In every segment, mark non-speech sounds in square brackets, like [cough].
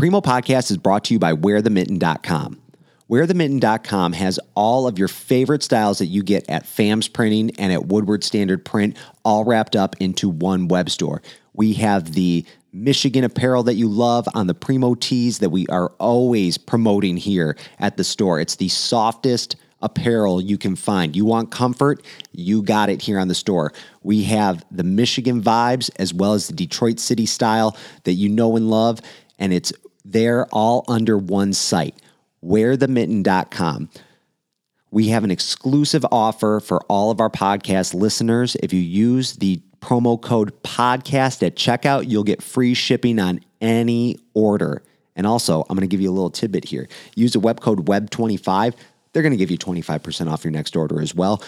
Preemo podcast is brought to you by wearthemitten.com. Wearthemitten.com has all of your favorite styles that you get at FAMS Printing and at Woodward Standard Print all wrapped up into one web store. We have the Michigan apparel that you love on the Preemo tees that we are always promoting here at the store. It's the softest apparel you can find. You want comfort? You got it here on the store. We have the Michigan vibes as well as the Detroit City style that you know and love, and it's there all under one site, wearthemitten.com. We have an exclusive offer for all of our podcast listeners. If you use the promo code podcast at checkout, you'll get free shipping on any order. And also, I'm going to give you a little tidbit here. Use the web code WEB25. They're going to give you 25% off your next order as well.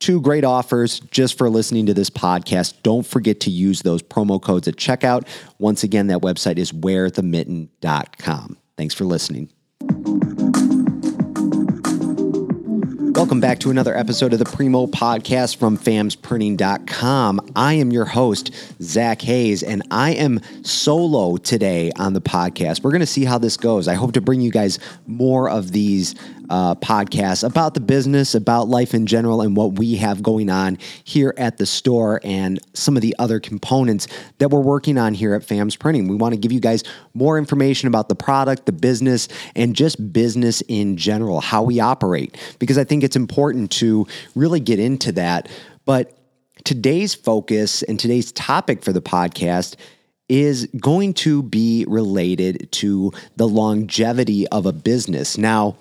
Two great offers just for listening to this podcast. Don't forget to use those promo codes at checkout. Once again, that website is wearthemitten.com. Thanks for listening. Welcome back to another episode of the Preemo Podcast from famsprinting.com. I am your host, Zack Hayes, and I am solo today on the podcast. We're going to see how this goes. I hope to bring you guys more of these uh, podcasts about the business, about life in general, and what we have going on here at the store and some of the other components that we're working on here at FAMS Printing. We want to give you guys more information about the product, the business, and just business in general, how we operate, because I think it's important to really get into that. But today's focus and today's topic for the podcast is going to be related to the longevity of a business. Now,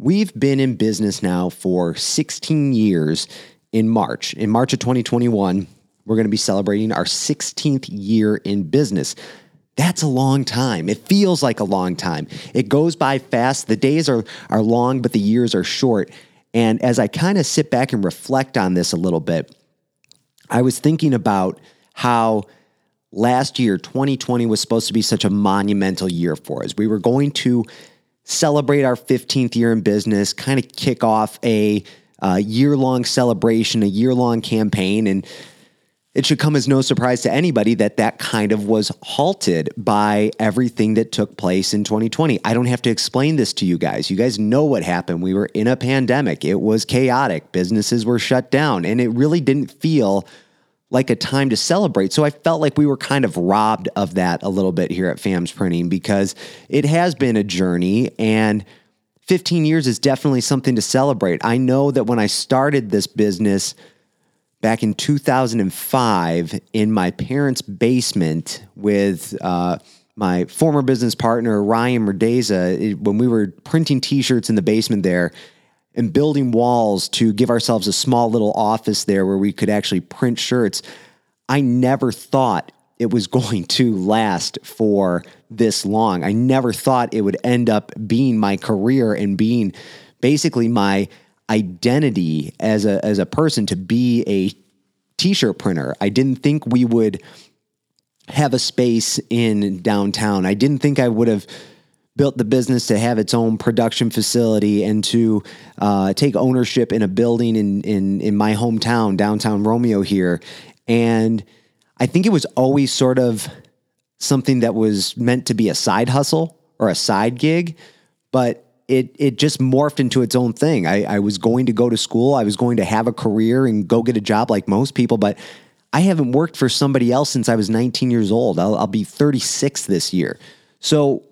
we've been in business now for 16 years in March. In March of 2021, we're going to be celebrating our 16th year in business. That's a long time. It feels like a long time. It goes by fast. The days are, are long, but the years are short. And as I kind of sit back and reflect on this a little bit, I was thinking about how last year, 2020, was supposed to be such a monumental year for us. We were going to celebrate our 15th year in business, kind of kick off a uh, year long celebration, a year long campaign. And it should come as no surprise to anybody that that kind of was halted by everything that took place in 2020. I don't have to explain this to you guys. You guys know what happened. We were in a pandemic, it was chaotic, businesses were shut down, and it really didn't feel like a time to celebrate. So I felt like we were kind of robbed of that a little bit here at FAMS Printing because it has been a journey and 15 years is definitely something to celebrate. I know that when I started this business, back in 2005 in my parents' basement with uh, my former business partner, Ryan Merdeza, when we were printing t shirts in the basement there and building walls to give ourselves a small little office there where we could actually print shirts. I never thought it was [laughs] going to last for this long. I never thought it would end up being my career and being basically my identity as a as a person to be a t-shirt printer. I didn't think we would have a space in downtown. I didn't think I would have built the business to have its own production facility and to uh, take ownership in a building in in in my hometown, downtown Romeo here. And I think it was always sort of something that was meant to be a side hustle or a side gig, but it it just morphed into its own thing. I, I was going to go to school, I was going to have a career and go get a job like most people, but I haven't worked for somebody else since I was 19 years old. I'll, I'll be 36 this year. So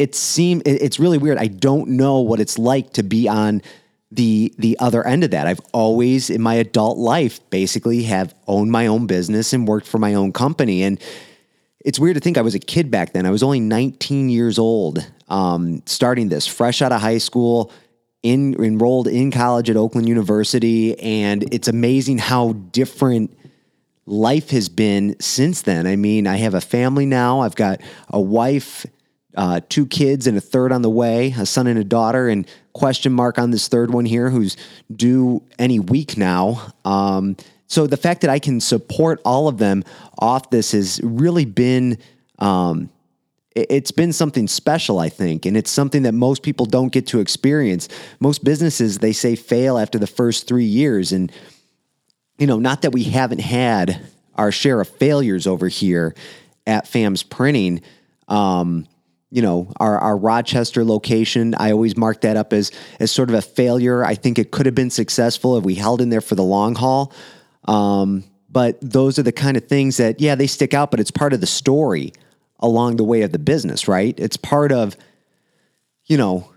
it seemed it, it's really weird. I don't know what it's like to be on the the other end of that. I've always in my adult life basically have owned my own business and worked for my own company and it's weird to think I was a kid back then. I was only 19 years old um, starting this, fresh out of high school, in, enrolled in college at Oakland University. And it's amazing how different life has been since then. I mean, I have a family now, I've got a wife. Uh, two kids and a third on the way, a son and a daughter, and question mark on this third one here who's due any week now. Um, so the fact that I can support all of them off this has really been um, it's been something special, I think, and it's something that most people don't get to experience. Most businesses they say fail after the first three years, and you know, not that we haven't had our share of failures over here at FAMS Printing. Um, you know, our, our Rochester location, I always mark that up as as sort of a failure. I think it could have been successful if we held in there for the long haul. Um, but those are the kind of things that, yeah, they stick out, but it's part of the story along the way of the business, right? It's part of, you know,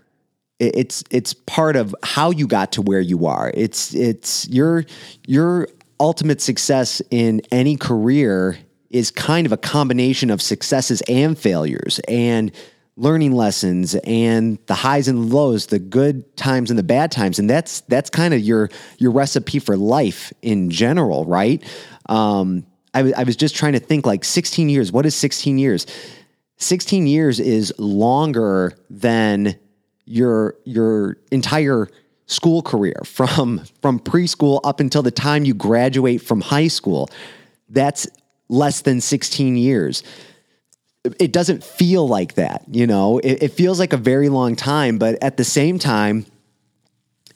it's it's part of how you got to where you are. It's it's your your ultimate success in any career is kind of a combination of successes and failures and learning lessons and the highs and lows, the good times and the bad times. And that's that's kind of your your recipe for life in general, right? Um, I, w- I was just trying to think like 16 years. What is 16 years? 16 years is longer than your your entire school career from from preschool up until the time you graduate from high school. That's less than 16 years. It doesn't feel like that, you know. It, it, feels like a very long time, but at the same time,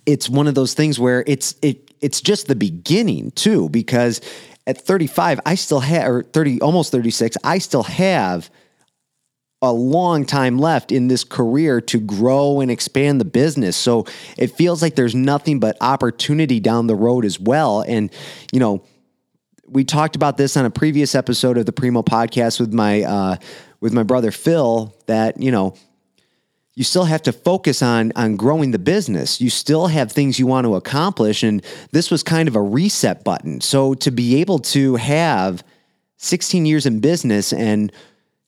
it's one of those things where it's it it's just the beginning too. Because at 35, I still have or 30, almost 36, I still have a long time left in this career to grow and expand the business. So it feels like there's nothing but opportunity down the road as well. And, you know, we talked about this on a previous episode of the Preemo podcast with my uh, with my brother Phil that you know you still have to focus on on growing the business. You still have things you want to accomplish, and this was kind of a reset button. So to be able to have 16 years in business and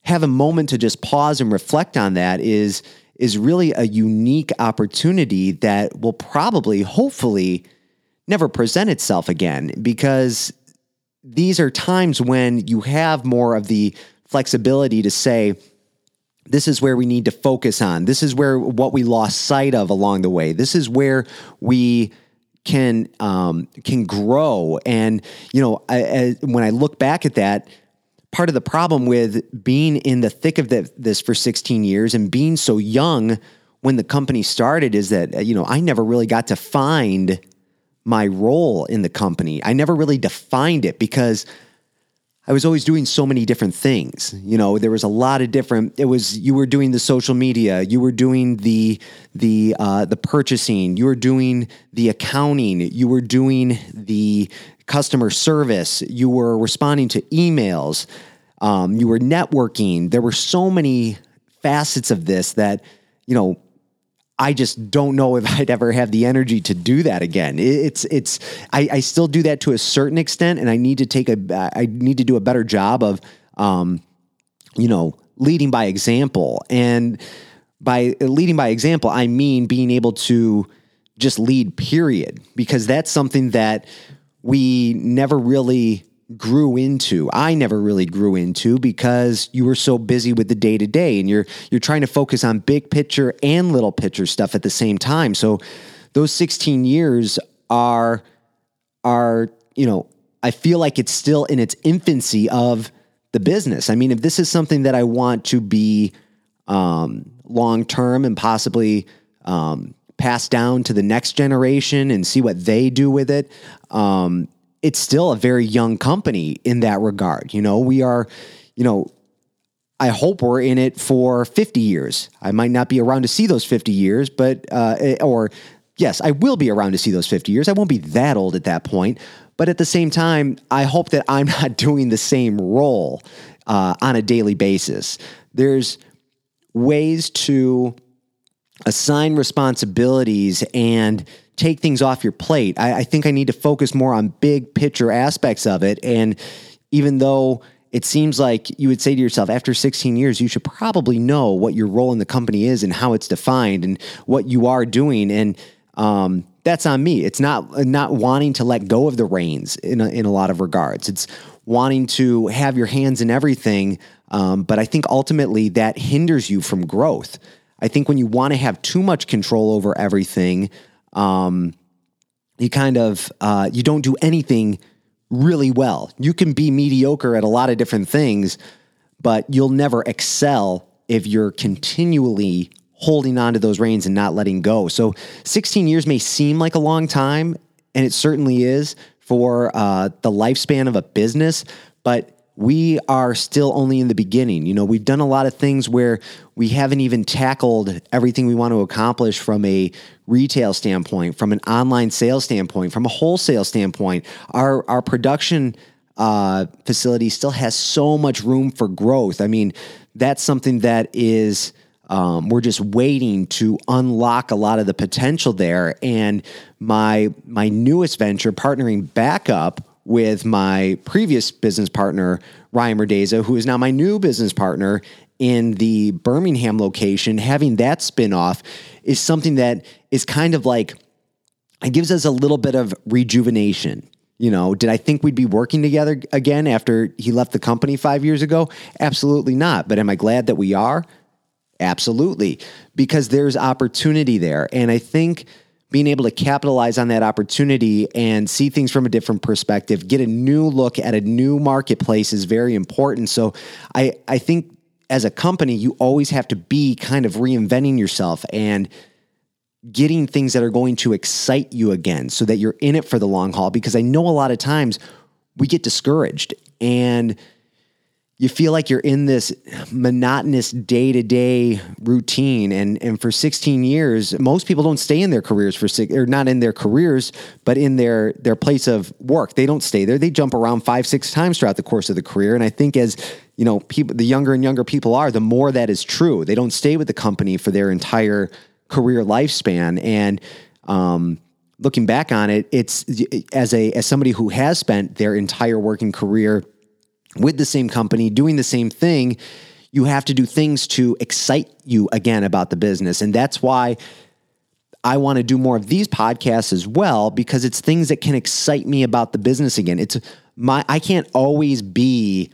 have a moment to just pause and reflect on that is is really a unique opportunity that will probably hopefully never present itself again because these are times when you have more of the flexibility to say, this is where we need to focus on. This is where what we lost sight of along the way. This is where we can um, can grow. And you know, I, I, when I look back at that, part of the problem with being in the thick of the, this for 16 years and being so young when the company started is that you know I never really got to find my role in the company. I never really defined it because I was always doing so many different things. You know, there was a lot of different. It was you were doing the social media, you were doing the the uh, the purchasing, you were doing the accounting, you were doing the customer service, you were responding to emails, um, you were networking. There were so many facets of this that you know I just don't know if [laughs] I'd ever have the energy to do that again. It's it's I, I still do that to a certain extent, and I need to take a I need to do a better job of, um, you know, leading by example. And by leading by example, I mean being able to just lead. Period, because that's something that we never really grew into. I never really grew into because you were so busy with the day to day and you're you're trying to focus on big picture and little picture stuff at the same time. So those 16 years are are, you know, I feel like it's still in its infancy of the business. I mean, if this is something that I want to be um, long term and possibly um, pass down to the next generation and see what they do with it, um, it's still a very young company in that regard. You know, we are, you know, I hope we're in it for 50 years. I might not be around to see those 50 years, but, uh, eh, or yes, I will be around to see those 50 years. I won't be that old at that point. But at the same time, I hope that I'm [laughs] not doing the same role uh, on a daily basis. There's ways to assign responsibilities and take things off your plate. I, I think I need to focus more on big picture aspects of it. And even though it seems like you would say to yourself after 16 years you should probably know what your role in the company is and how it's defined and what you are doing and um, that's on me it's not not wanting to let go of the reins in a, in a lot of regards it's wanting to have your hands in everything um, but i think ultimately that hinders you from growth i think when you want to have too much control over everything um, you kind of uh, you don't do anything really well. You can be mediocre at a lot of different things, but you'll never excel if you're continually holding on to those reins and not letting go. So 16 years may seem like a long time, and it certainly is for uh, the lifespan of a business, but we are still only in the beginning. You know, we've done a lot of things where we haven't even tackled everything we want to accomplish from a retail standpoint, from an online sales standpoint, from a wholesale standpoint. Our our production uh, facility still has so much room for growth. I mean, that's something that is. Um, we're just waiting to unlock a lot of the potential there. And my my newest venture, partnering back up with my previous business partner, Ryan Merdeza, who is now my new business partner in the Birmingham location, having that spinoff is something that is kind of like it gives us a little bit of rejuvenation. You know, did I think we'd be working together again after he left the company five years ago? Absolutely not. But am I glad that we are? Absolutely. Because there's opportunity there. And I think being able to capitalize on that opportunity and see things from a different perspective, get a new look at a new marketplace is very important. So I, I think as a company, you always have to be kind of reinventing yourself and getting things that are going to excite you again so that you're in it for the long haul. Because I know a lot of times we get discouraged and you feel like you're in this monotonous day to day routine. And, and for 16 years, most people don't stay in their careers for six, or not in their careers, but in their, their place of work. They don't stay there. They jump around five, six times throughout the course of the career. And I think as, you know, people, the younger and younger people are, the more that is true. They don't stay with the company for their entire career lifespan. And, um, looking back on it, it's as a, as somebody who has spent their entire working career with the same company, doing the same thing, you have to do things to excite you again about the business. And that's why I want to do more of these podcasts as well because it's things that can excite me about the business again. It's my I can't always be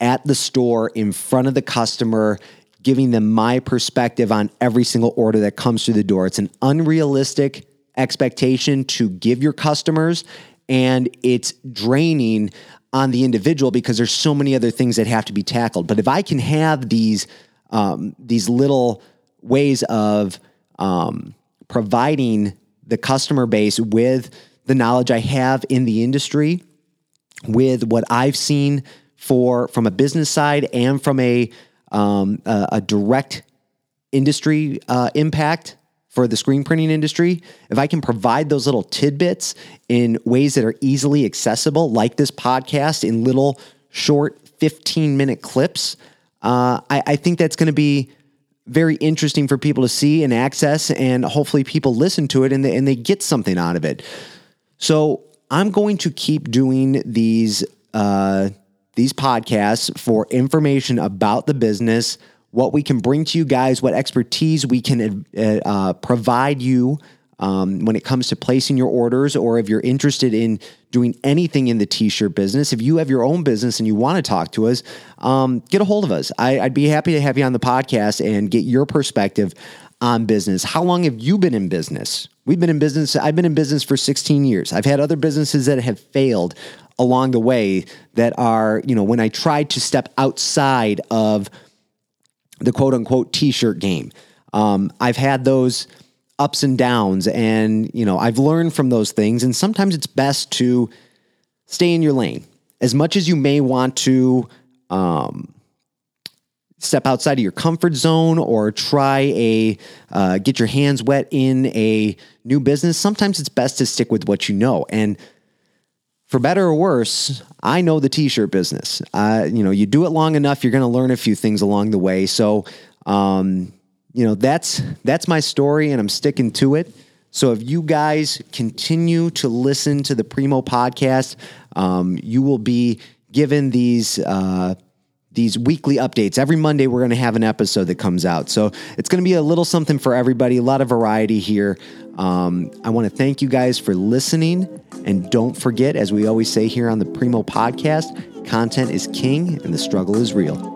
at the store in front of the customer giving them my perspective on every single order that comes through the door. It's an unrealistic expectation to give your customers and it's draining on the individual because there's so many other things that have to be tackled. But if I can have these um, these little ways of um, providing the customer base with the knowledge I have in the industry, with what I've seen for from a business side and from a um, a, a, direct industry uh, impact for the screen printing industry, if I can provide those little tidbits in ways that are easily accessible, like this podcast in little short 15 minute clips, uh, I, I think that's going to be very interesting for people to see and access, and hopefully people listen to it and they, and they get something out of it. So I'm going to keep doing these uh, these podcasts for information about the business what we can bring to you guys, what expertise we can uh, uh, provide you um, when it comes to placing your orders, or if you're interested in doing anything in the t shirt business. If you have your own business and you want to talk to us, um, get a hold of us. I, I'd be happy to have you on the podcast and get your perspective on business. How long have you been in business? We've been in business. I've been in business for 16 years. I've had other businesses that have failed along the way that are, you know, when I tried to step outside of the quote unquote t shirt game. Um, I've had those ups and downs, and you know, I've learned from those things. And sometimes it's best to stay in your lane as much as you may want to. Um, step outside of your comfort zone or try a uh, get your hands wet in a new business sometimes it's best to stick with what you know and for better or worse, I know the t-shirt business. Uh, you know, you do it long enough, you're going to learn a few things along the way. So, um, you know, that's that's my story, and I'm sticking to it. So, if you guys continue to listen to the Preemo podcast, um, you will be given these. Uh, these weekly updates. Every Monday, we're going to have an episode that comes out. So it's going to be a little something for everybody, a lot of variety here. Um, I want to thank you guys for listening. And don't forget, as we always say here on the Preemo podcast, content is king and the struggle is real.